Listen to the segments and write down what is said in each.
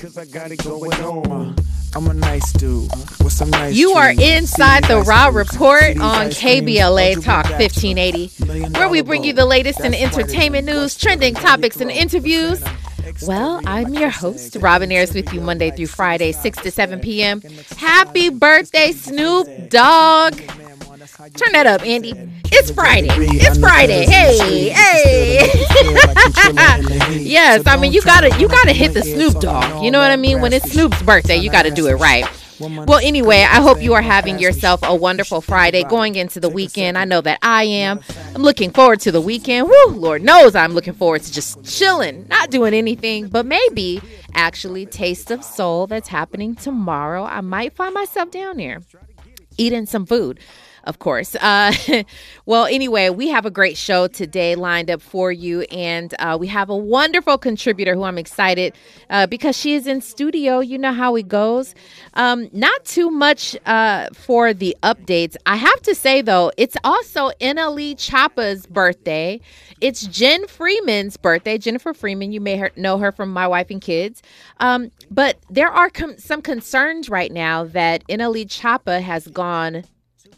cause I got it going on. I'm a nice dude with some nice You are inside the these Raw ice Report on KBLA Talk you be 1580, Million where we bring you the latest in That's why they entertainment news, trending topics, and interviews. Well, I'm your host. Robin Ayers, with you Monday through Friday, 6 to 7 p.m. Happy birthday, Snoop Dogg. Turn that up, Andy. It's Friday. It's Friday. Hey, hey. yes, I mean you gotta you gotta hit the Snoop Dogg. You know what I mean? When it's Snoop's birthday, you gotta do it right. Well, anyway, I hope you are having yourself a wonderful Friday going into the weekend. I know that I am. I'm looking forward to the weekend. Woo, Lord knows I'm looking forward to just chilling, not doing anything, but maybe actually Taste of Soul that's happening tomorrow. I might find myself down there eating some food of course. Uh, well, anyway, we have a great show today lined up for you, and uh, we have a wonderful contributor who I'm excited uh, because she is in studio. You know how it goes. Um, not too much uh, for the updates. I have to say, though, it's also NLE Choppa's birthday. It's Jen Freeman's birthday. Jennifer Freeman, you may her- know her from My Wife and Kids. Um, but there are com- some concerns right now that NLE Choppa has gone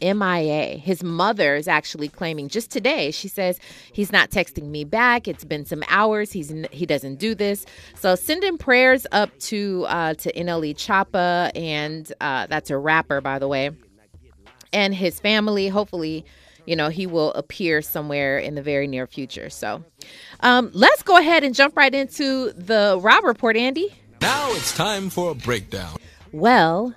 MIA. His mother is actually claiming just today. She says he's not texting me back. It's been some hours. He's he doesn't do this. So sending prayers up to uh, to NLE Choppa, and uh, that's a rapper, by the way, and his family. Hopefully, you know he will appear somewhere in the very near future. So um, let's go ahead and jump right into the Rob report, Andy. Now it's time for a breakdown. Well,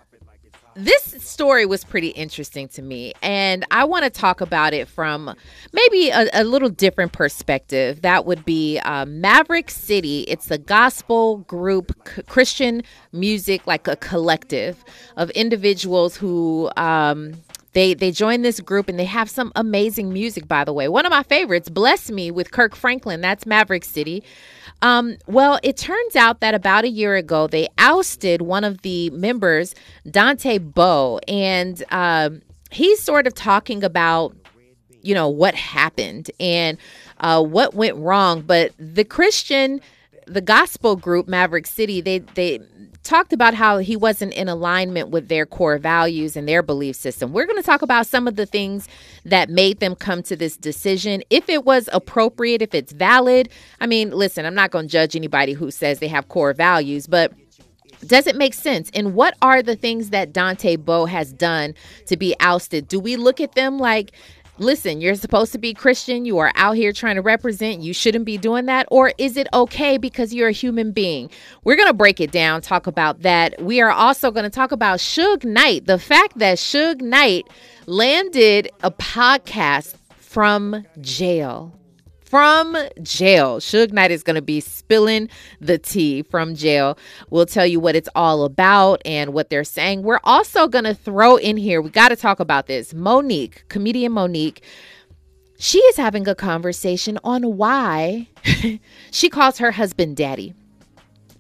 this story was pretty interesting to me, and I want to talk about it from maybe a, a little different perspective. That would be uh, Maverick City. It's a gospel group, c- Christian music, like a collective of individuals who. Um, they they join this group and they have some amazing music by the way. One of my favorites bless me with kirk franklin. That's maverick city. Um, well, it turns out that about a year ago, they ousted one of the members, Dante Bowe, and um, he's sort of talking about, you know, what happened and uh, what went wrong. But the Christian, the gospel group, Maverick City, they they talked about how he wasn't in alignment with their core values and their belief system. We're going to talk about some of the things that made them come to this decision. If it was appropriate, if it's valid. I mean, listen, I'm not going to judge anybody who says they have core values, but does it make sense? And what are the things that Dante Bowe has done to be ousted? Do we look at them like, listen, you're supposed to be Christian, you are out here trying to represent, you shouldn't be doing that? Or is it okay because you're a human being? We're going to break it down, talk about that. We are also going to talk about Suge Knight, the fact that Suge Knight landed a podcast from jail from jail. Suge Knight is going to be spilling the tea from jail. We'll tell you what it's all about and what they're saying. We're also going to throw in here, we got to talk about this. Monique, comedian Monique, she is having a conversation on why she calls her husband daddy.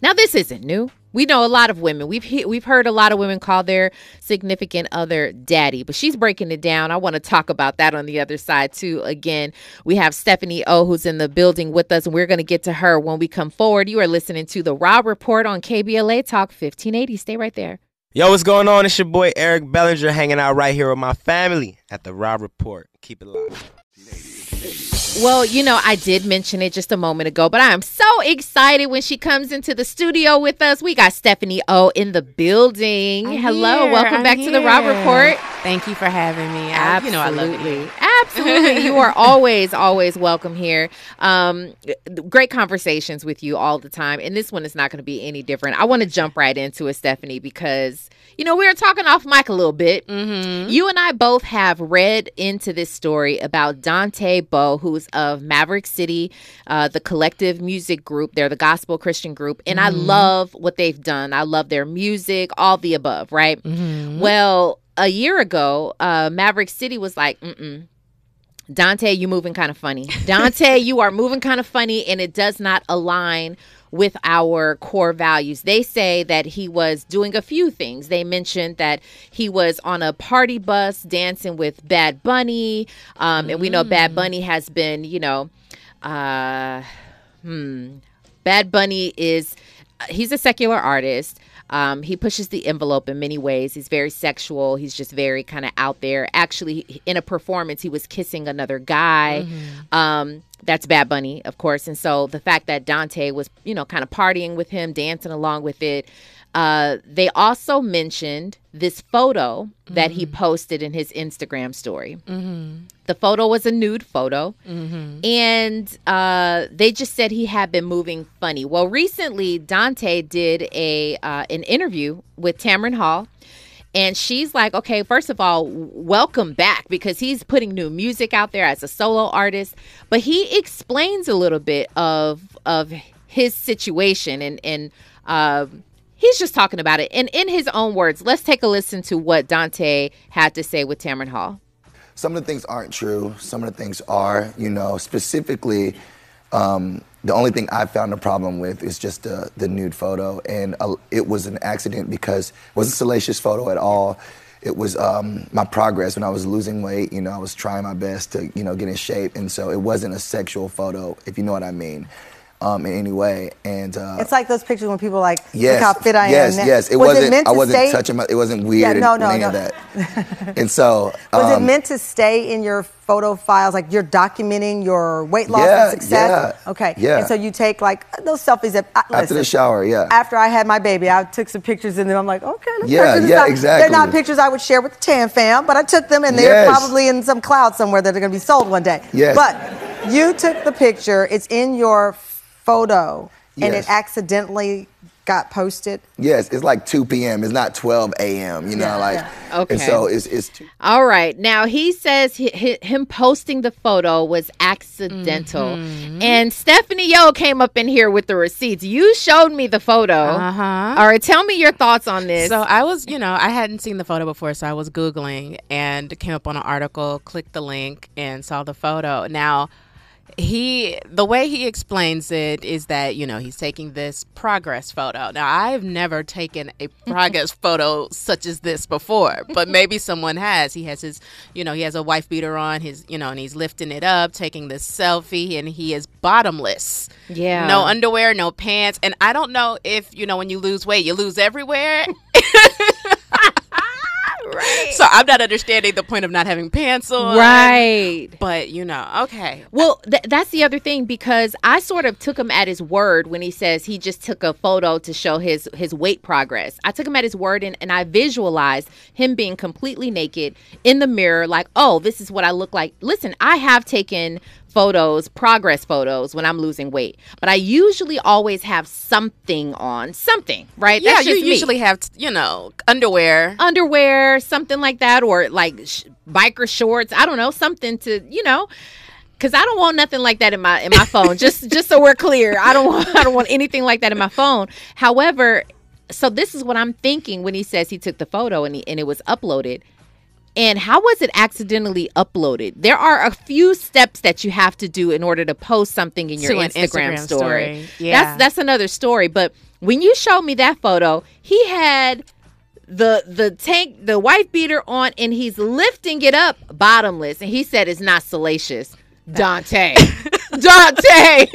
Now, this isn't new. We know a lot of women. We've he- we've heard a lot of women call their significant other daddy, but she's breaking it down. I want to talk about that on the other side too. Again, we have Stephanie O who's in the building with us, and we're going to get to her when we come forward. You are listening to the Rob Report on KBLA Talk 1580. Stay right there. Yo, what's going on? It's your boy Eric Bellinger hanging out right here with my family at the Rob Report. Keep it locked. Well, you know, I did mention it just a moment ago, but I am so excited when she comes into the studio with us. We got Stephanie O in the building. I'm Hello, here. welcome I'm back to the Rob. Report. Thank you for having me. I, you know I love Absolutely. Absolutely. you are always, always welcome here. Um, great conversations with you all the time. And this one is not going to be any different. I want to jump right into it, Stephanie, because, you know, we were talking off mic a little bit. Mm-hmm. You and I both have read into this story about Dante Bowe, who's of Maverick City, uh, the collective music group. They're the gospel Christian group. And I love what they've done. I love their music, all the above, right? Mm-hmm. Well, a year ago, uh, Maverick City was like, mm-mm. Dante, you moving kind of funny. Dante, you are moving kind of funny, and it does not align with our core values. They say that he was doing a few things. They mentioned that he was on a party bus dancing with Bad Bunny, um, and we know Bad Bunny has been, you know, uh, hmm, Bad Bunny is he's a secular artist. Um, he pushes the envelope in many ways. He's very sexual. He's just very kind of out there. Actually, in a performance, he was kissing another guy. Mm-hmm. Um, that's Bad Bunny, of course. And so the fact that Dante was, you know, kind of partying with him, dancing along with it. Uh, they also mentioned this photo mm-hmm. that he mm-hmm. posted in his Instagram story. Mm-hmm. The photo was a nude photo, mm-hmm. and uh, they just said he had been moving funny. Well, recently Dante did a uh, an interview with Tamron Hall, and she's like, okay, first of all, welcome back because he's putting new music out there as a solo artist. But he explains a little bit of of his situation and and uh, he's just talking about it. And in his own words, let's take a listen to what Dante had to say with Tamron Hall. Some of the things aren't true. Some of the things are, you know, specifically, um, the only thing I found a problem with is just the, the nude photo. And uh, it was an accident because it wasn't a salacious photo at all. It was um, my progress when I was losing weight. You know, I was trying my best to, you know, get in shape. And so it wasn't a sexual photo, if you know what I mean um, in any way. And uh, it's like those pictures when people are like, yes, look how fit I yes, am. Yes, yes. It was wasn't. It meant I wasn't stay? touching my. It wasn't weird. Yeah, no, no, any no. of that. and so was um, it meant to stay in your photo files, like you're documenting your weight loss yeah, and success? Yeah, okay. Yeah. And so you take like those selfies that I, after listen, the shower. Yeah. After I had my baby, I took some pictures and then I'm like, okay, let's yeah, yeah, out. exactly. They're not pictures I would share with the Tam fam, but I took them and they're yes. probably in some cloud somewhere that are going to be sold one day. Yes. But you took the picture. It's in your photo Yes. and it accidentally got posted. Yes, it's like 2 p.m. It's not 12 a.m. You know, Yeah, like. yeah. Okay. And so it's it's. Too- All right. Now he says he, he- him posting the photo was accidental, Mm-hmm. and Stephanie O came up in here with the receipts. You showed me the photo. Uh-huh. All right. Tell me your thoughts on this. So I was, you know, I hadn't seen the photo before, so I was Googling and came up on an article, clicked the link, and saw the photo. Now, he the way he explains it is that you know he's taking this progress photo. Now i've never taken a progress photo such as this before but maybe someone has. He has his you know he has a wife beater on his you know and he's lifting it up taking this selfie and he is bottomless. Yeah. no underwear no pants and i don't know if you know when you lose weight you lose everywhere right. so i'm not understanding the point of not having pants on Right. but you know okay Well, th- that's the other thing because I sort of took him at his word when he says he just took a photo to show his his weight progress. I took him at his word and, and I visualized him being completely naked in the mirror, like, oh, this is what I look like. Listen, I have taken photos, progress photos when I'm losing weight, but I usually always have something on, something, right? yeah That's you just me. usually have you know underwear underwear, something like that, or like sh- biker shorts. I don't know, something to you know. Cause I don't want nothing like that in my in my phone. just just so we're clear, I don't want I don't want anything like that in my phone. However, so this is what I'm thinking when he says he took the photo and he, and it was uploaded. And how was it accidentally uploaded? There are a few steps that you have to do in order to post something in your Instagram, Instagram story. story. Yeah. That's that's another story. But when you showed me that photo, he had the the tank the wife beater on and he's lifting it up bottomless and he said it's not salacious. Dante. Dante.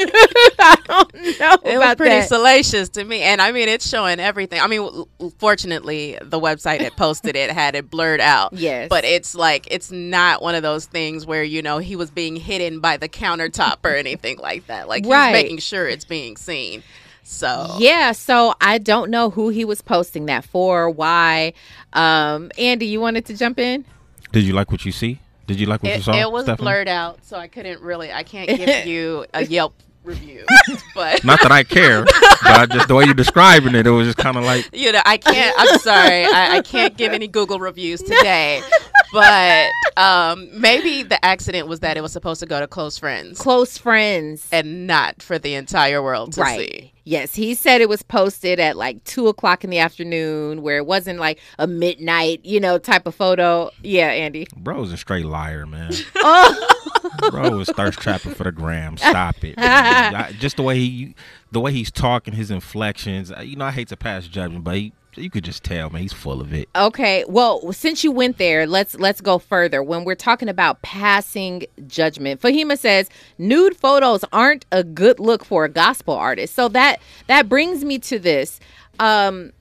I don't know it was pretty that. salacious to me and i mean it's showing everything i mean w- w- fortunately the website that posted it had it blurred out Yes. but it's like it's not one of those things where you know he was being hidden by the countertop or anything like that like Right. he's making sure it's being seen so Yeah, so I don't know who he was posting that for, why. Um, Andy, you wanted to jump in? Did you like what you see? Did you like what you it, saw? it was Stephanie? blurred out so i couldn't really i can't give you a yelp review but Not that I care, but I just the way you're describing it, it was just kind of like you know, I can't. I'm sorry, I, I can't give any Google reviews today. But um, maybe the accident was that it was supposed to go to close friends Close friends. and not for the entire world to right. see. Yes, he said it was posted at like two o'clock in the afternoon, where it wasn't like a midnight, you know, type of photo. Yeah, Andy. bro's a straight liar, man. Oh, Bro was thirst trapping for the gram. Stop it. Just the way he, the way he's talking, his inflections. uh, You know, I hate to pass judgment, but he, You could just tell, man. He's full of it. Okay, well, since you went there, let's let's go further. When we're talking about passing judgment, Fahima says nude photos aren't a good look for a gospel artist. So that that brings me to this. Um,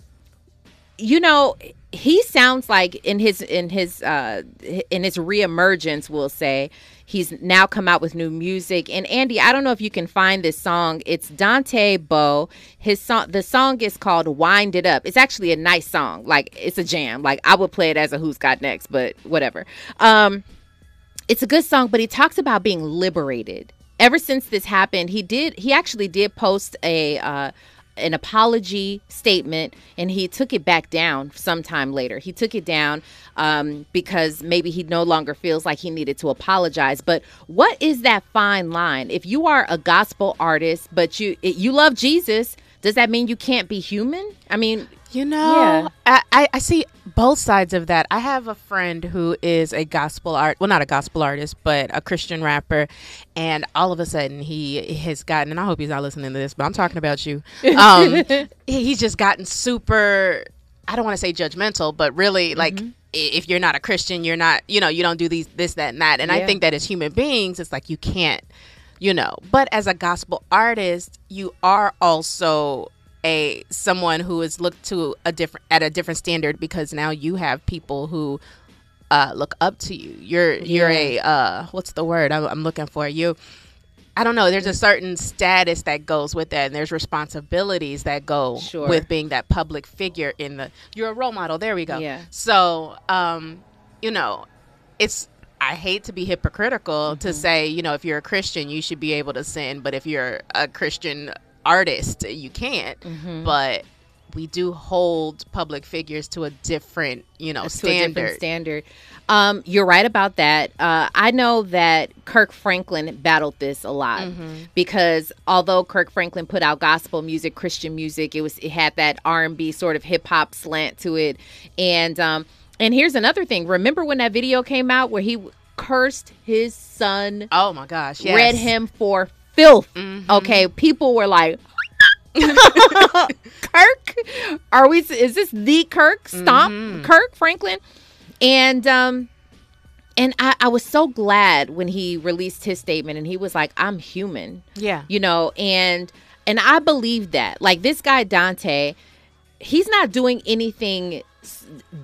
you know, he sounds like in his in his uh in his reemergence, we'll say he's now come out with new music. And Andy, I don't know if you can find this song. It's Dante Bowe. His song, the song is called "Wind It Up." It's actually a nice song. Like it's a jam. Like I would play it as a Who's Got Next, but whatever. Um, it's a good song, but he talks about being liberated. Ever since this happened, he did. He actually did post a. Uh, an apology statement and he took it back down sometime later. He took it down um, because maybe he no longer feels like he needed to apologize. But what is that fine line? If you are a gospel artist, but you you love Jesus, does that mean you can't be human? I mean, You know, I, I, I see both sides of that. I have a friend who is a gospel art, well, not a gospel artist, but a Christian rapper, and all of a sudden he has gotten, and I hope he's not listening to this, but I'm talking about you. Um, he's just gotten super. I don't want to say judgmental, but really like. i- If you're not a Christian, you're not, you know, you don't do these, this, that, and that. And I think that as human beings, it's like you can't, you know. But as a gospel artist, you are also a someone who is looked to a different at a different standard because now you have people who uh, look up to you. You're you're a uh, what's the word I'm, I'm looking for? You. I don't know. There's a certain status that goes with that, and there's responsibilities that go Sure. with being that public figure in the. You're a role model. There we go. Yeah. So, um, you know, it's. I hate to be hypocritical to say, you know, if you're a Christian, you should be able to sin, but if you're a Christian artist, you can't. But we do hold public figures to a different, you know, standard. different standard. Um, you're right about that. Uh, I know that Kirk Franklin battled this a lot Mm-hmm. because although Kirk Franklin put out gospel music, Christian music, it was it had that R and B sort of hip hop slant to it. And um, and here's another thing. Remember when that video came out where he cursed his son, Oh my gosh! Yes. read him for filth? Mm-hmm. Okay, people were like. Kirk, are we? Is this the Kirk? Stomp Mm-hmm. Kirk Franklin, and um, and I, I was so glad when he released his statement, and he was like, "I'm human," Yeah. you know, and and I believe that. Like this guy Dante, he's not doing anything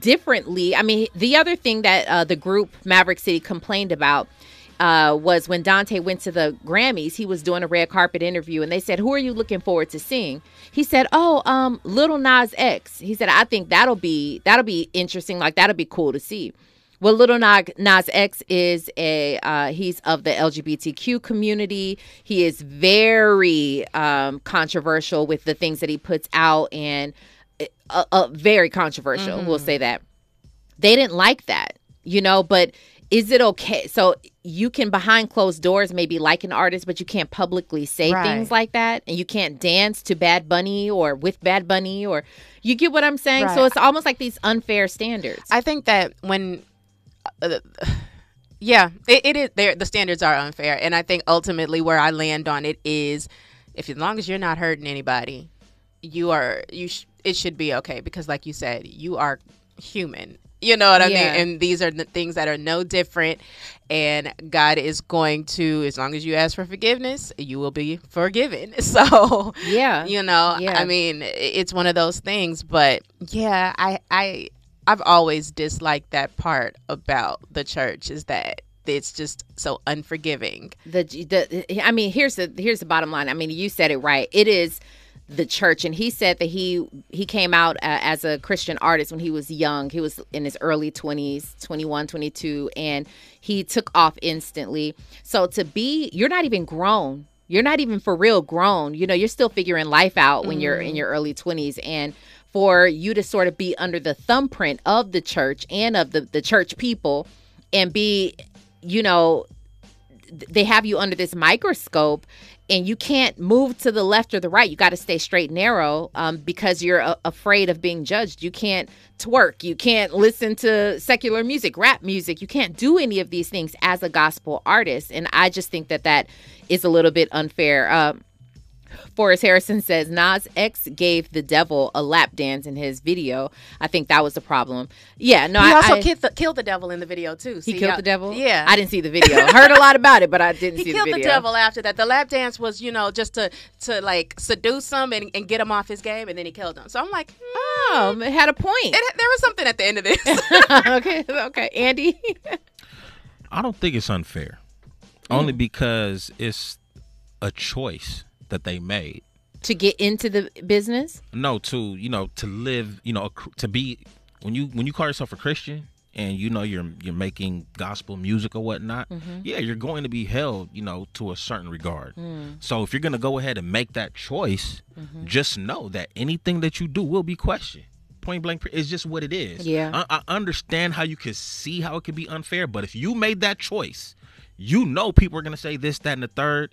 differently. I mean, the other thing that uh, the group Maverick City complained about uh, was when Dante went to the Grammys, he was doing a red carpet interview, and they said, "Who are you looking forward to seeing?" He said, "Oh, um, Little Nas X." He said, "I think that'll be that'll be interesting. Like that'll be cool to see." Well, Little Nas, X is a uh, he's of the LGBTQ community. He is very um, controversial with the things that he puts out, and uh, uh, very controversial. We'll say that they didn't like that, you know. But is it okay? So you can behind closed doors maybe like an artist, but you can't publicly say Right. things like that, and you can't dance to Bad Bunny or with Bad Bunny, or you get what I'm saying. So it's almost like these unfair standards. I think that when, uh, yeah, it, it is. There, the standards are unfair, and I think ultimately where I land on it is, if as long as you're not hurting anybody, you are you. Sh- it should be okay because, like you said, you are human. You know what I Yeah. mean? And these are the things that are no different. And God is going to, as long as you ask for forgiveness, you will be forgiven. So, Yeah. you know, Yeah. I mean, it's one of those things. But yeah, I, I, I've always disliked that part about the church is that it's just so unforgiving. the the I mean here's the here's the bottom line. I mean you said it right. It is the church and he said that he he came out uh, as a Christian artist when he was young. He was in his early 20s, 21, 22 and he took off instantly. So to be you're not even grown. You're not even for real grown. You know, you're still figuring life out when you're in your early 20s and for you to sort of be under the thumbprint of the church and of the the church people and be you know they have you under this microscope and you can't move to the left or the right. You got to stay straight and narrow um, because you're uh, afraid of being judged. You can't twerk. You can't listen to secular music rap music. You can't do any of these things as a gospel artist. And i just think that that is a little bit unfair. Um, Forrest Harrison says Nas X gave the devil a lap dance in his video. I think that was the problem. Yeah, no, He I also I- killed, the, killed the devil in the video too. he killed y'all- the devil. Yeah, I didn't see the video. Heard a lot about it, but I didn't He see killed the the, devil after that. The lap dance was, you know, just to to like seduce him and, and get him off his game, and then he killed him. So I'm like, hmm, Oh, it had a point. it, there was something at the end of this. okay, okay, Andy. I don't think it's unfair. Only because it's a choice that they made. to get into the business. No, to you know, to live, you know, to be when you when you call yourself a Christian and you know you're you're making gospel music or whatnot, mm-hmm. yeah, you're going to be held, you know, to a certain regard. Mm. So if you're gonna go ahead and make that choice, mm-hmm. just know that anything that you do will be questioned. Point blank, it's just what it is. Yeah. I, I understand how you can see how it could be unfair, but if you made that choice, you know people are gonna say this, that, and the third.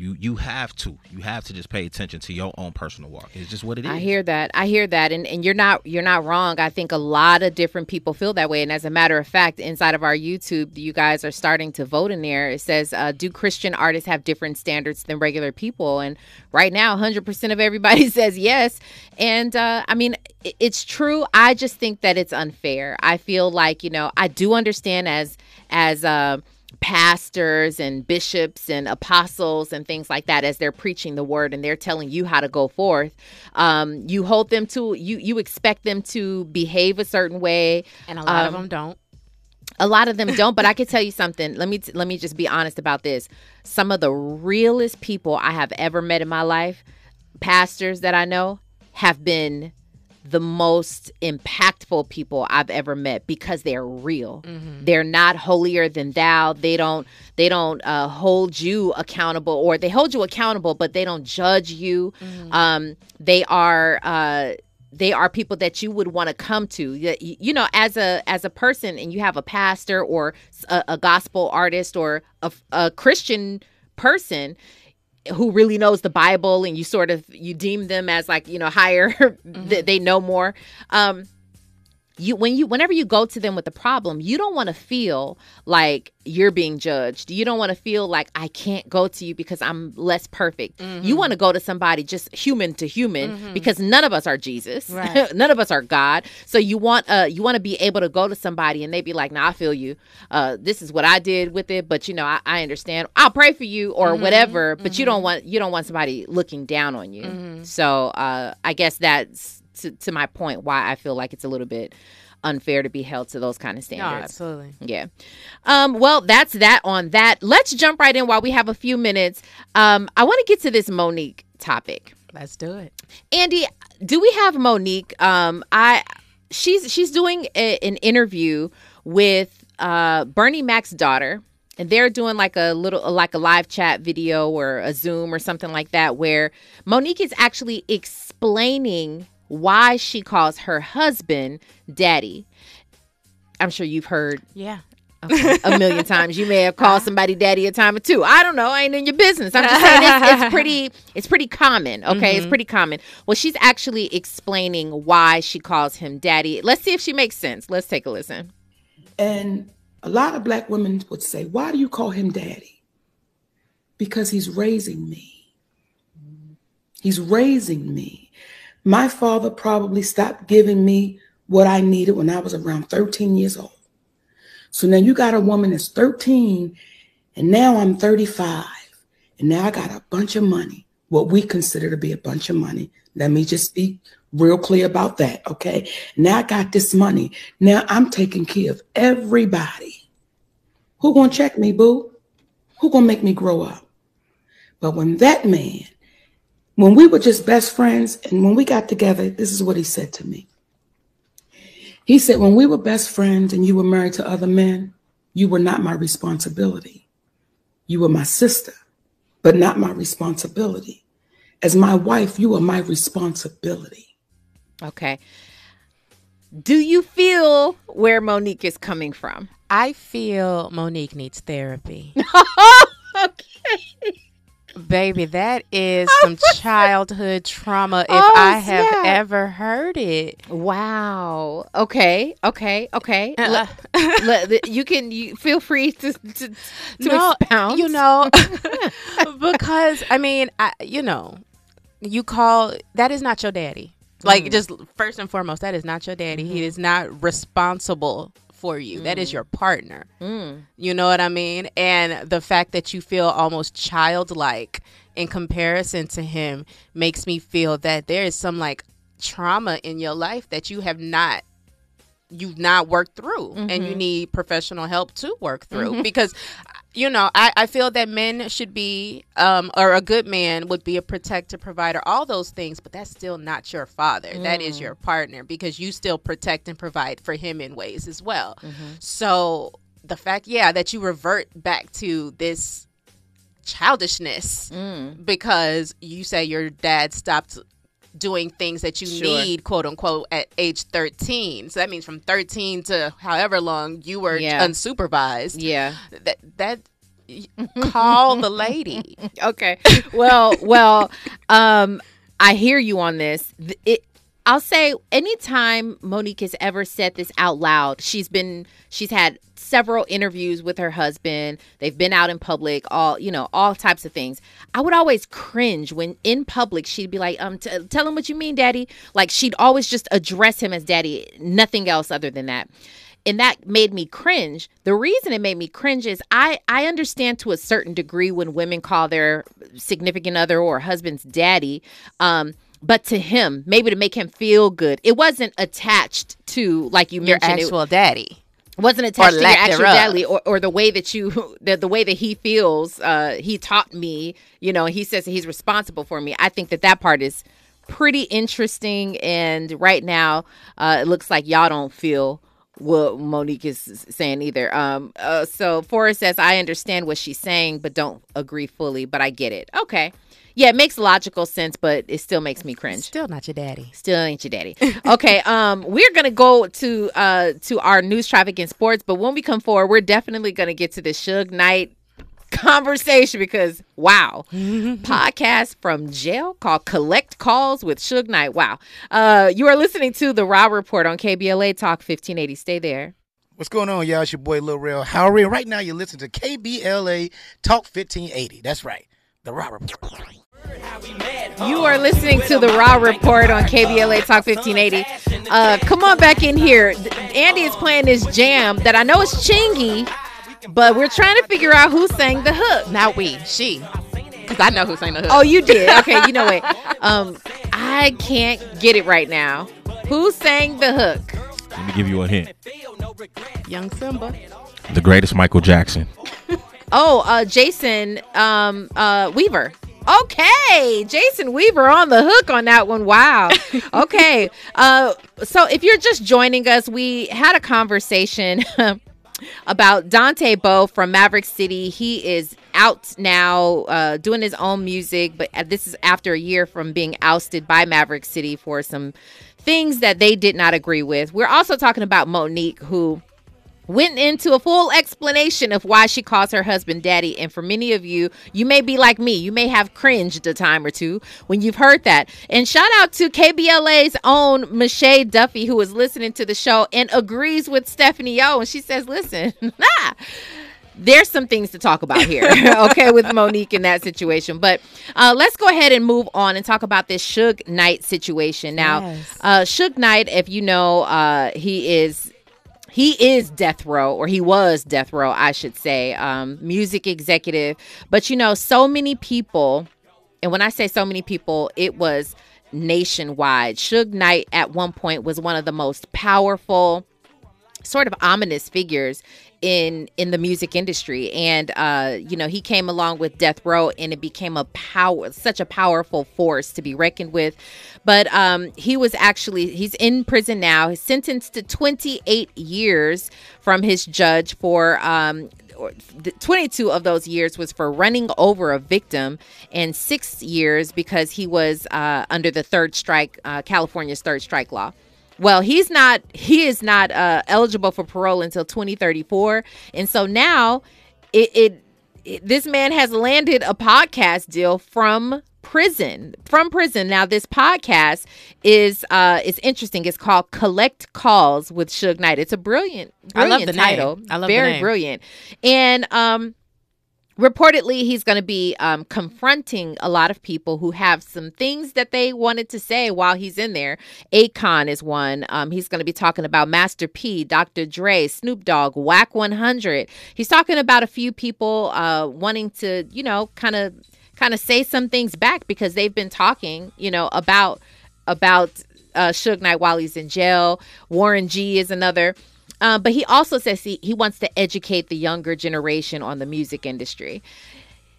You you have to you have to just pay attention to your own personal walk. It's just what it is. I hear that. I hear that, and and you're not you're not wrong. I think a lot of different people feel that way, and as a matter of fact, inside of our YouTube, you guys are starting to vote in there. It says, uh, "Do Christian artists have different standards than regular people?" And right now, 100 percent of everybody says yes. And uh, I mean, it's true. I just think that it's unfair. I feel like you know, I do understand as as. Uh, pastors and bishops and apostles and things like that as they're preaching the word and they're telling you how to go forth. Um, you hold them to you you expect them to behave a certain way. And a lot of Um, them don't. a lot of them don't but i can tell you something. Let me t- let me just be honest about this. Some of the realest people i have ever met in my life pastors that i know have been the most impactful people I've ever met because they're real. They're not holier than thou. They don't they don't uh, hold you accountable or they hold you accountable, but they don't judge you. Um, they are uh, they are people that you would want to come to. You, you know, as a as a person, and you have a pastor or a, a gospel artist or a, a Christian person who really knows the Bible and you sort of you deem them as like you know higher that they know more. Um you when you whenever you go to them with a problem you don't want to feel like you're being judged. You don't want to feel like i can't go to you because i'm less perfect. You want to go to somebody just human to human because none of us are jesus. Right. none of us are god. So you want uh you want to be able to go to somebody and they be like nah i feel you. Uh this is what i did with it but you know i, I understand. I'll pray for you or whatever but you don't want you don't want somebody looking down on you. So uh i guess that's to, to my point why i feel like it's a little bit unfair to be held to those kind of No, standards absolutely. yeah. Um, well, that's that on that. Let's jump right in while we have a few minutes. Um, I want to get to this Monique topic. Let's do it. Andy, do we have Monique? Um, I she's she's doing a, an interview with uh, Bernie Mac's daughter, and they're doing like a little like a live chat video or a Zoom or something like that, where Monique is actually explaining why she calls her husband daddy. I'm sure you've heard Yeah. Okay, a million times. You may have called uh-huh. somebody daddy a time or two. I don't know. I ain't in your business. I'm just saying it's, it's pretty. It's pretty common. Okay, it's mm-hmm. pretty common. Well, she's actually explaining why she calls him daddy. Let's see if she makes sense. Let's take a listen. And a lot of black women would say, Why do you call him daddy? Because he's raising me. He's raising me. My father probably stopped giving me what I needed when I was around 13 years old. So now you got a woman that's 13, and now I'm 35, and now I got a bunch of money, what we consider to be a bunch of money. Let me just be real clear about that, okay? Now I got this money. Now I'm taking care of everybody. Who gonna check me, boo? Who gonna make me grow up? But when that man, when we were just best friends, and when we got together, this is what he said to me. He said, when we were best friends and you were married to other men, you were not my responsibility. You were my sister, but not my responsibility. As my wife, you are my responsibility. Okay. Do you feel where Monique is coming from? I feel Monique needs therapy. Baby, that is some childhood trauma if Oh, I have snap. ever heard it. Wow. Okay. Okay. Okay. Uh, le- you can you feel free to to, to no, expound. you know, because I mean, I, you know, you call that is not your daddy. Like, Mm. just first and foremost, that is not your daddy. He is not responsible for you. That is your partner. Mm. You know what I mean? And the fact that you feel almost childlike in comparison to him makes me feel that there is some like trauma in your life that you have not you've not worked through and you Mhm. need professional help to work through Mhm. because you know I, I feel that men should be um or a good man would be a protector provider all those things but that's still not your father that is Mm. your partner because you still protect and provide for him in ways as well Mm-hmm. so the fact yeah that you revert back to this childishness Mm. because you say your dad stopped doing things that you Sure. need quote unquote at age 13 so that means from 13 to however long you were Yeah. unsupervised Yeah. that that call the lady okay. Well, well, um, I hear you on this. It, I'll say, anytime Monique has ever said this out loud, she's been, she's had several interviews with her husband. They've been out in public, all you know, all types of things. I would always cringe when in public she'd be like, "Um, t- tell him what you mean, Daddy." Like she'd always just address him as Daddy, nothing else other than that and that made me cringe the reason it made me cringe is i i understand to a certain degree when women call their significant other or husband's daddy um but to him maybe to make him feel good it wasn't attached to like you your mentioned it- actual daddy wasn't attached to your actual daddy or, or the way that you the, the way that he feels uh he taught me you know he says he's responsible for me. I think that that part is pretty interesting. And right now uh it looks like y'all don't feel what monique is saying either. Um uh, so forrest says i understand what she's saying but don't agree fully but i get it. Okay yeah it makes logical sense but it still makes me cringe still not your daddy Still ain't your daddy. Okay, um, we're gonna go to uh to our news, traffic, and sports. But when we come forward, we're definitely gonna get to the Suge Knight conversation because wow, podcast from jail called "Collect Calls with Suge Knight." Wow, uh, you are listening to the Rob Report on KBLA Talk 1580. Stay there. What's going on, y'all? It's your boy Lil Rel Howery. Right now, you're listening to KBLA Talk 1580. That's right, the Rob Report. You are listening to the Rob Report on KBLA Talk 1580. Uh, come on back in here. Andy is playing this jam that I know is chingy, but we're trying to figure out who sang the hook. Not we, she. Because I know who sang the hook. Oh, you did. Okay, you know what? Um, I can't get it right now. Who sang the hook? Let me give you a hint. Young Simba. The greatest Michael Jackson. Oh, uh, Jason um, uh, Weaver. Okay, Jason Weaver on the hook on that one. Wow. Okay. Uh, so if you're just joining us, we had a conversation about Dante Bowe from Maverick City. He is out now uh, doing his own music, but uh, this is after a year from being ousted by Maverick City for some things that they did not agree with. We're also talking about Monique, who went into a full explanation of why she calls her husband daddy. And for many of you, you may be like me. You may have cringed a time or two when you've heard that. And shout out to KBLA's own Michelle Duffy, who is listening to the show and agrees with Stephanie O. And she says, listen, there's some things to talk about here, okay, with Monique in that situation. But uh, let's go ahead and move on and talk about this Suge Knight situation. Now, Yes. uh, Suge Knight, if you know, uh, he is he is death row or he was death row i should say um, music executive. But you know so many people and when i say so many people it was nationwide. Suge knight at one point was one of the most powerful sort of ominous figures in in the music industry. And uh you know he came along with death row and it became a power such a powerful force to be reckoned with. But um he was actually he's in prison now he's sentenced to 28 years from his judge for um the 22 of those years was for running over a victim and six years because he was uh, under the third strike uh, california's third strike law well, he's not. He is not uh, eligible for parole until 2034, and so now, it, it it- this man has landed a podcast deal from prison from prison now this podcast is uh is interesting it's called collect calls with Suge Knight it's a brilliant I love brilliant the name. title I love the very name. brilliant and um reportedly he's going to be um, confronting a lot of people who have some things that they wanted to say while he's in there akon is one um, he's going to be talking about master p dr dre snoop dogg Wack 100 he's talking about a few people uh, wanting to you know kind of kind of say some things back because they've been talking you know about about uh, Suge Knight while he's in jail. Warren G is another. Uh, but he also says he, he wants to educate the younger generation on the music industry.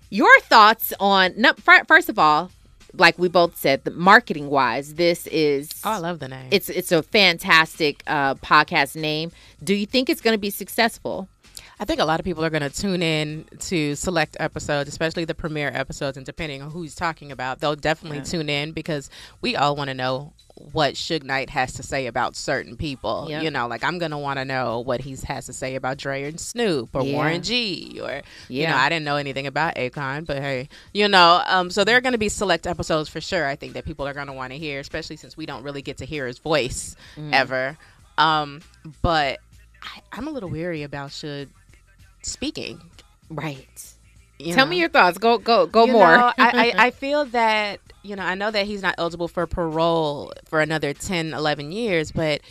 Your thoughts on, no, fir- first of all, like we both said, the marketing wise, this is Oh, I love the name. it's it's a fantastic uh, podcast name. Do you think it's going to be successful? I think a lot of people are going to tune in to select episodes, especially the premiere episodes, and depending on who he's talking about, they'll definitely tune in because we all want to know what Suge Knight has to say about certain people. Yep. You know, like I'm going to want to know what he has to say about Dre and Snoop or Yeah. Warren G or you know, I didn't know anything about Akon, but hey, you know, um, so there are going to be select episodes for sure. I think that people are going to want to hear, especially since we don't really get to hear his voice Mm. ever. Um, but I, I'm a little weary about Suge speaking. Right. you Tell know? me your thoughts. Go go go You more. know, I, I, I feel that, you know, I know that he's not eligible for parole for another 10, 11 years, but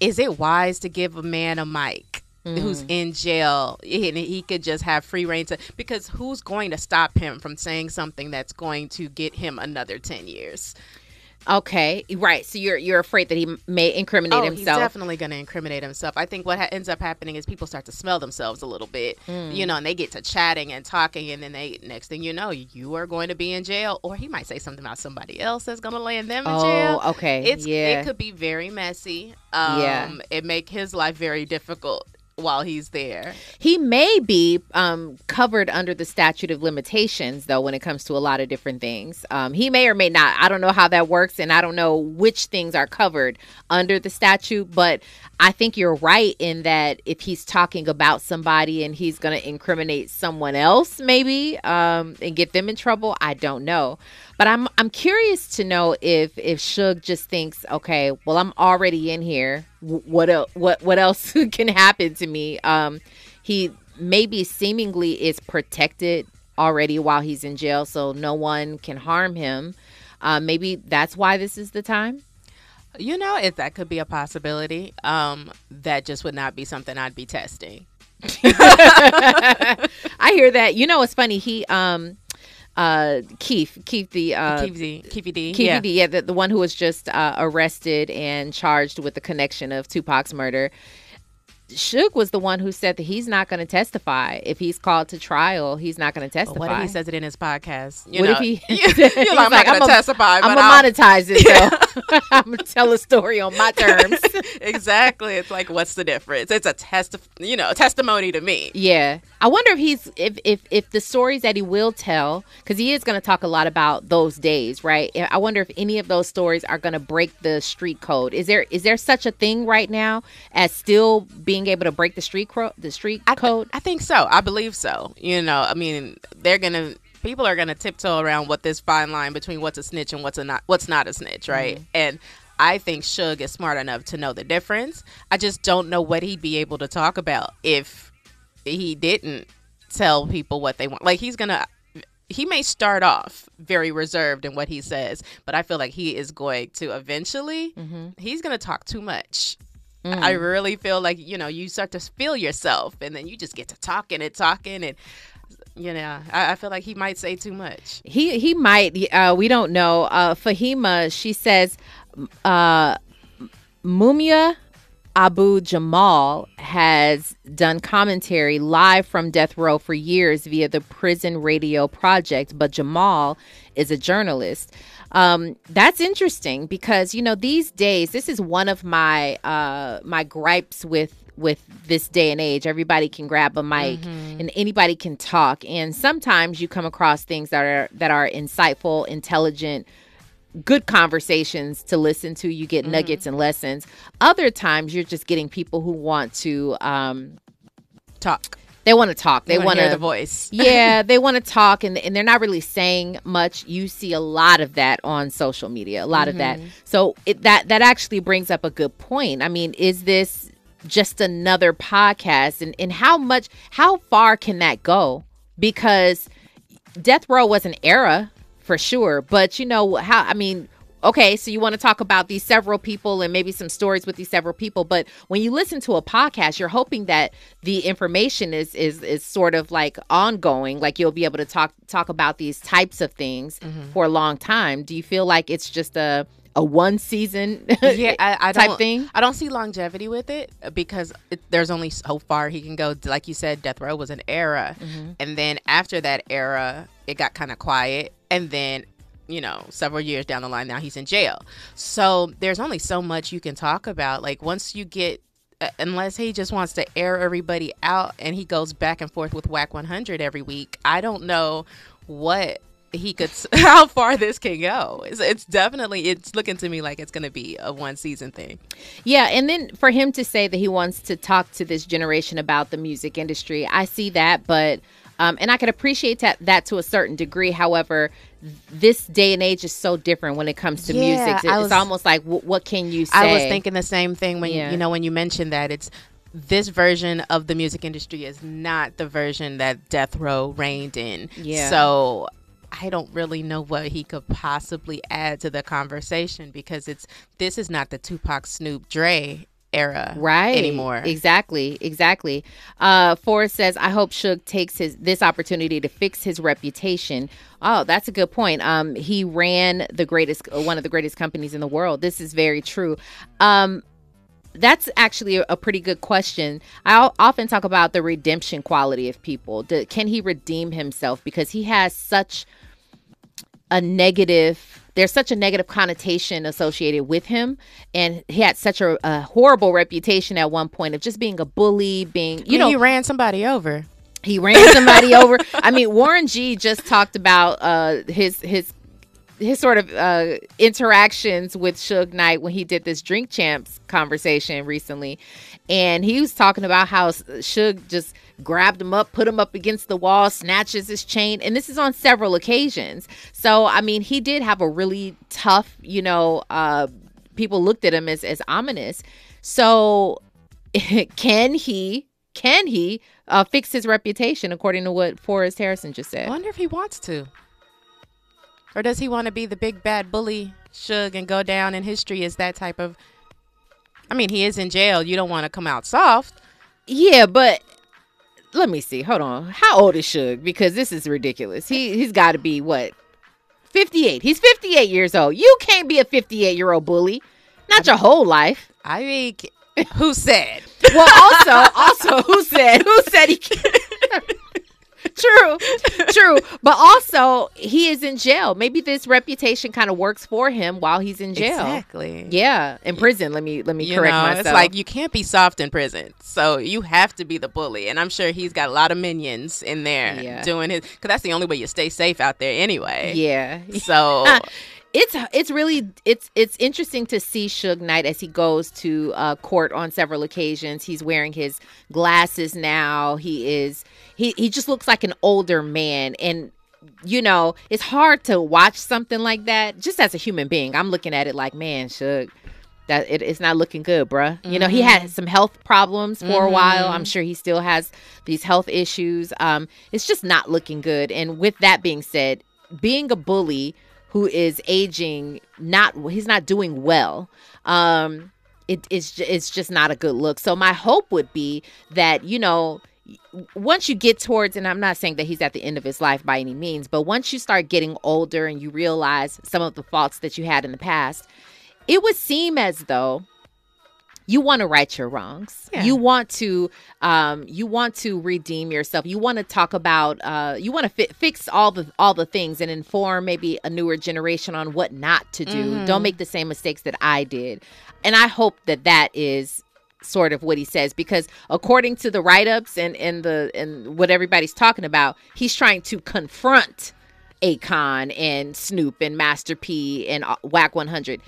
is it wise to give a man a mic? Who's mm. in jail and he could just have free reign to because who's going to stop him from saying something that's going to get him another 10 years? Okay, right. So you're you're afraid that he may incriminate himself. Oh, he's definitely going to incriminate himself. I think what ha- ends up happening is people start to smell themselves a little bit, Mm. you know, and they get to chatting and talking, and then they next thing you know, you are going to be in jail, or he might say something about somebody else that's going to land them in jail. Oh, jail. okay. it's Yeah. it could be very messy. Um, Yeah. it make his life very difficult while he's there. He may be um, covered under the statute of limitations, though, when it comes to a lot of different things. Um, he may or may not. I don't know how that works, and I don't know which things are covered under the statute. But I think you're right in that if he's talking about somebody and he's going to incriminate someone else, maybe, um, and get them in trouble, I don't know. But I'm I'm curious to know if if Suge just thinks, okay, well, I'm already in here. What el- what what else can happen to me? Um, he maybe seemingly is protected already while he's in jail, so no one can harm him. Uh, maybe that's why this is the time. You know, if that could be a possibility, um, that just would not be something I'd be testing. I hear that. You know, it's funny. He um uh Keith Keith the uh Keffe D, Keffe D, yeah. D, yeah, the, the one who was just uh, arrested and charged with the connection of Tupac's murder. Suge was the one who said that he's not going to testify if he's called to trial. He's not going to testify. What if he says it in his podcast? You what know, if he? you're he's like, I'm not going to testify, I'm gonna monetize it. though. I'm gonna tell a story on my terms. exactly. It's like, what's the difference? It's a test, you know, a testimony to me. Yeah, I wonder if he's if if if the stories that he will tell, because he is going to talk a lot about those days, right? I wonder if any of those stories are going to break the street code. Is there is there such a thing right now as still being able to break the street cro- the street I code? I think so. I believe so. You know, I mean, they're gonna people are gonna tiptoe around what this fine line between what's a snitch and what's a not what's not a snitch, right? Mm-hmm. And I think Suge is smart enough to know the difference. I just don't know what he'd be able to talk about if he didn't tell people what they want. Like he's gonna he may start off very reserved in what he says, but I feel like he is going to eventually he's going to talk too much. I really feel like, you know, you start to feel yourself and then you just get to talking and talking and you know, I, I feel like he might say too much. He he might. Uh, we don't know. Uh, Fahima, she says, uh, Mumia Abu Jamal has done commentary live from death row for years via the Prison Radio Project, but Jamal is a journalist. Um, that's interesting because you know these days this is one of my uh, my gripes with with this day and age. Everybody can grab a mic and anybody can talk, and sometimes you come across things that are that are insightful, intelligent, good conversations to listen to. You get nuggets and lessons. Other times you're just getting people who want to um, Talk. They want to talk. They want to hear the voice. yeah, they want to talk, and and they're not really saying much. You see a lot of that on social media. A lot of that. Mhm. So it, that that actually brings up a good point. I mean, is this just another podcast, and and how much, how far can that go? Because Death Row was an era for sure, but you know how I mean. Okay, so you want to talk about these several people and maybe some stories with these several people, but when you listen to a podcast, you're hoping that the information is is is sort of like ongoing, like you'll be able to talk talk about these types of things Mhm. for a long time. Do you feel like it's just a a one season yeah, I, I type don't, thing? I don't see longevity with it because it, there's only so far he can go. Like you said, Death Row was an era, Mhm. and then after that era, it got kind of quiet, and then you know several years down the line, now he's in jail. So there's only so much you can talk about. Like once you get. Uh, unless he just wants to air everybody out and he goes back and forth with Wack 100 every week, I don't know what he could how far this can go. It's, it's definitely it's looking to me like it's going to be a one season thing. Yeah, and then for him to say that he wants to talk to this generation about the music industry, I see that, but um, and I can appreciate that that to a certain degree. However, this day and age is so different when it comes to Yeah, music. It- I it's almost like w- what can you say? I was thinking the same thing when Yeah. you know when you mentioned that it's this version of the music industry is not the version that Death Row reigned in. Yeah. So I don't really know what he could possibly add to the conversation because it's this is not the Tupac Snoop Dre era right anymore. Exactly, exactly. Uh, Forrest says, "I hope Suge takes his this opportunity to fix his reputation." Oh, that's a good point. Um, he ran the greatest, uh, one of the greatest companies in the world. This is very true. Um, that's actually a, pretty good question. I often talk about the redemption quality of people. The, can he redeem himself because he has such a negative there's such a negative connotation associated with him and he had such a, a horrible reputation at one point of just being a bully being you know, he ran somebody over. he ran somebody over i mean warren g just talked about uh his his his sort of uh, interactions with Suge Knight when he did this Drink Champs conversation recently, and he was talking about how Suge just grabbed him up, put him up against the wall, snatches his chain, and this is on several occasions. So I mean, he did have a really tough, you know, uh, people looked at him as as ominous. So can he? Can he uh, fix his reputation according to what Forrest Harrison just said? I wonder if he wants to. Or does he want to be the big bad bully Suge and go down in history as that type of I mean, he is in jail. You don't want to come out soft. Yeah, but let me see. Hold on. How old is Suge? Because this is ridiculous. He he's got to be what? 58. He's 58 years old. You can't be a 58 year old bully. Not your whole life. I mean, who said? Well, also, also, who said? Who said he can't? true, true. But also, he is in jail. Maybe this reputation kind of works for him while he's in jail. Exactly. Yeah, in prison. Let me let me You correct know, myself. it's like you can't be soft in prison, so you have to be the bully. And I'm sure he's got a lot of minions in there Yeah. doing his, because that's the only way you stay safe out there anyway. Yeah. So it's it's really it's it's interesting to see Suge Knight as he goes to uh, court on several occasions. He's wearing his glasses now. He is he he just looks like an older man and you know, it's hard to watch something like that just as a human being. I'm looking at it like, man, Suge, that it, it's not looking good, bruh. You know, he had some health problems for a while. Mhm. I'm sure he still has these health issues. Um, it's just not looking good. And with that being said, being a bully who is aging, not he's not doing well. Um, it, it's it's just not a good look. So my hope would be that you know once you get towards and i'm not saying that he's at the end of his life by any means but once you start getting older and you realize some of the faults that you had in the past it would seem as though you want to right your wrongs. Yeah. you want to um you want to redeem yourself. You want to talk about uh you want to fi- fix all the all the things and inform maybe a newer generation on what not to do. Mhm. don't make the same mistakes that i did. And i hope that that is sort of what he says because according to the write-ups and and the and what everybody's talking about he's trying to confront akon and snoop and master p and uh, wack 100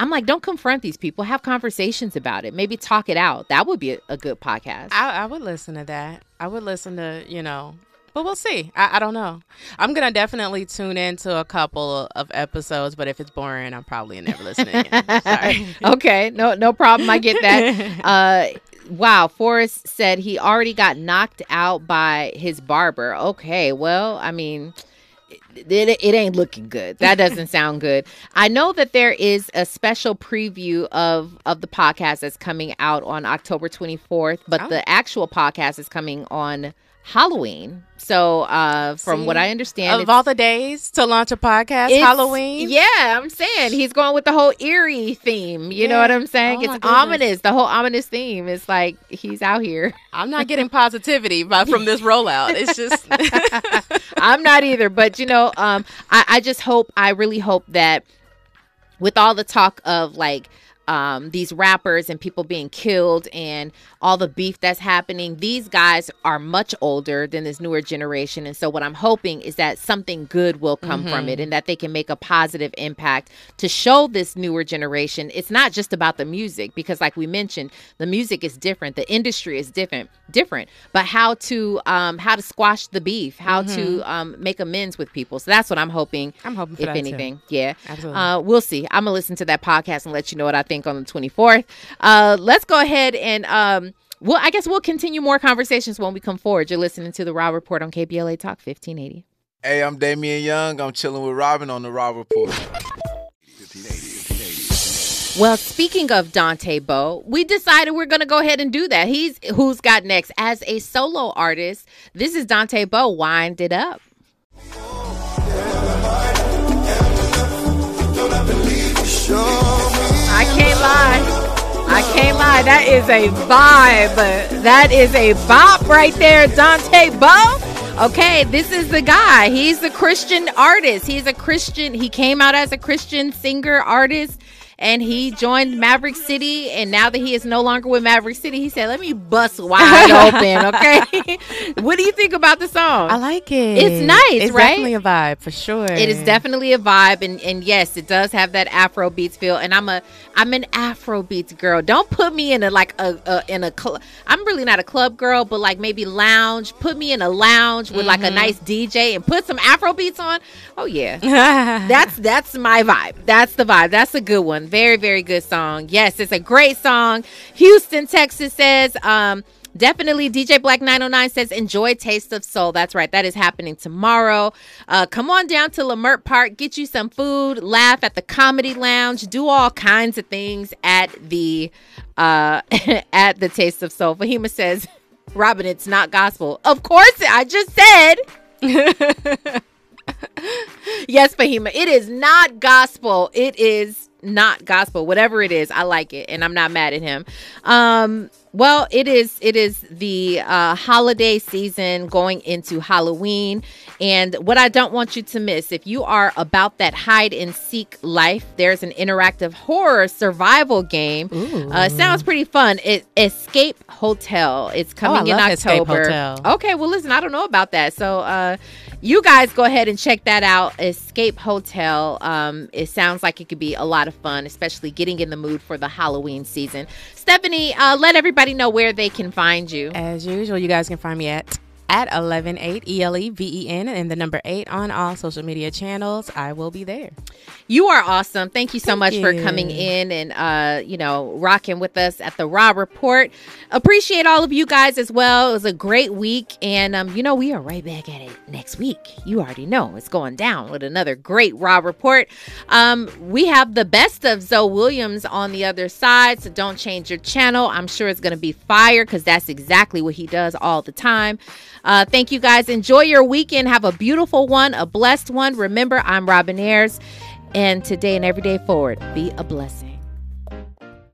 I'm like, don't confront these people. Have conversations about it. Maybe talk it out. That would be a, a good podcast. I, I would listen to that. I would listen to, you know, but we'll see. I, I don't know. I'm gonna definitely tune into a couple of episodes, but if it's boring, I'm probably never listening. Again. Sorry. okay, no, no problem. I get that. uh, wow, Forrest said he already got knocked out by his barber. Okay, well, I mean. It, it, it ain't looking good. That doesn't sound good. I know that there is a special preview of of the podcast that's coming out on October 24th, but Oh. the actual podcast is coming on Halloween. So, uh, from what I understand, of all the days to launch a podcast, Halloween. Yeah, I'm saying he's going with the whole eerie theme. You know what I'm saying? Oh, it's ominous. The whole ominous theme is like he's out here. I'm not getting positivity by, from this rollout. It's just I'm not either, but you know, um, I, I just hope, I really hope that with all the talk of like um, these rappers and people being killed and all the beef that's happening, these guys are much older than this newer generation. And so, what I'm hoping is that something good will come from Mhm. it and that they can make a positive impact to show this newer generation it's not just about the music, because, like we mentioned, the music is different, the industry is different, different, but how to um, how to squash the beef, how to Mhm. um, make amends with people. So that's what I'm hoping. I'm hoping for if that, too. anything, yeah. Absolutely. Uh, we'll see. I'm gonna listen to that podcast and let you know what I think on the 24th. Uh, let's go ahead and um, well, I guess we'll continue more conversations when we come forward. You're listening to the Rob Report on KBLA Talk 1580. Hey, I'm Damian Young. I'm chilling with Robin on the Rob Report. Well, speaking of Dante Bowe, we decided we're going to go ahead and do that. He's who's got next as a solo artist. This is Dante Bowe. Wind it up. I can't lie. I can't lie. That is a vibe. That is a bop right there, Dante Bowe. Okay, this is the guy. He's a Christian artist. He's a Christian. He came out as a Christian singer artist and he joined Maverick City. And now that he is no longer with Maverick City, he said, Let me bust wide open. Okay. what do you think about the song? I like it. It's nice, It's right? definitely a vibe for sure. It is definitely a vibe, and, and yes, it does have that Afro beats feel. And I'm a I'm an Afro beats girl. Don't put me in a like a, a in a club. I'm really not a club girl, but like maybe lounge. Put me in a lounge with like a Mhm. nice DJ and put some Afro beats on. Oh yeah, that's that's my vibe. That's the vibe. That's a good one. Very very good song. Yes, it's a great song. Houston, Texas says. um Definitely, DJ Black 909 says, enjoy Taste of Soul. That's right. That is happening tomorrow. Uh, come on down to Leimert Park, get you some food, laugh at the comedy lounge, do all kinds of things at the uh, at the Taste of Soul. Fahima says, Robin, it's not gospel. Of course, I just said. yes, Fahima, it is not gospel. It is not gospel. Whatever it is, I like it, and I'm not mad at him. Um, well, it is. It is the uh, holiday season going into Halloween, and what I don't want you to miss, if you are about that hide and seek life, there's an interactive horror survival game. Uh, sounds pretty fun. It Escape Hotel. It's coming Oh, I in love Escape October. Hotel. Okay, well, listen, I don't know about that. So, uh, you guys go ahead and check that out. Escape Hotel. Um, it sounds like it could be a lot of fun, especially getting in the mood for the Halloween season. Stephanie, uh, let everybody know where they can find you. As usual, you guys can find me at at 118 E L E V E N and the number 8 on all social media channels. I will be there. You are awesome. Thank you so much for coming in and uh, you know, rocking with us at the Rob Report. Appreciate all of you guys as well. It was a great week and um, you know, we are right back at it next week. You already know it's going down with another great Rob Report. Um, we have the best of Zoe Williams on the other side, so don't change your channel. I'm sure it's going to be fire cuz that's exactly what he does all the time. Uh, thank you guys. Enjoy your weekend. Have a beautiful one, a blessed one. Remember, I'm Robin Ayers. And today and every day forward, be a blessing.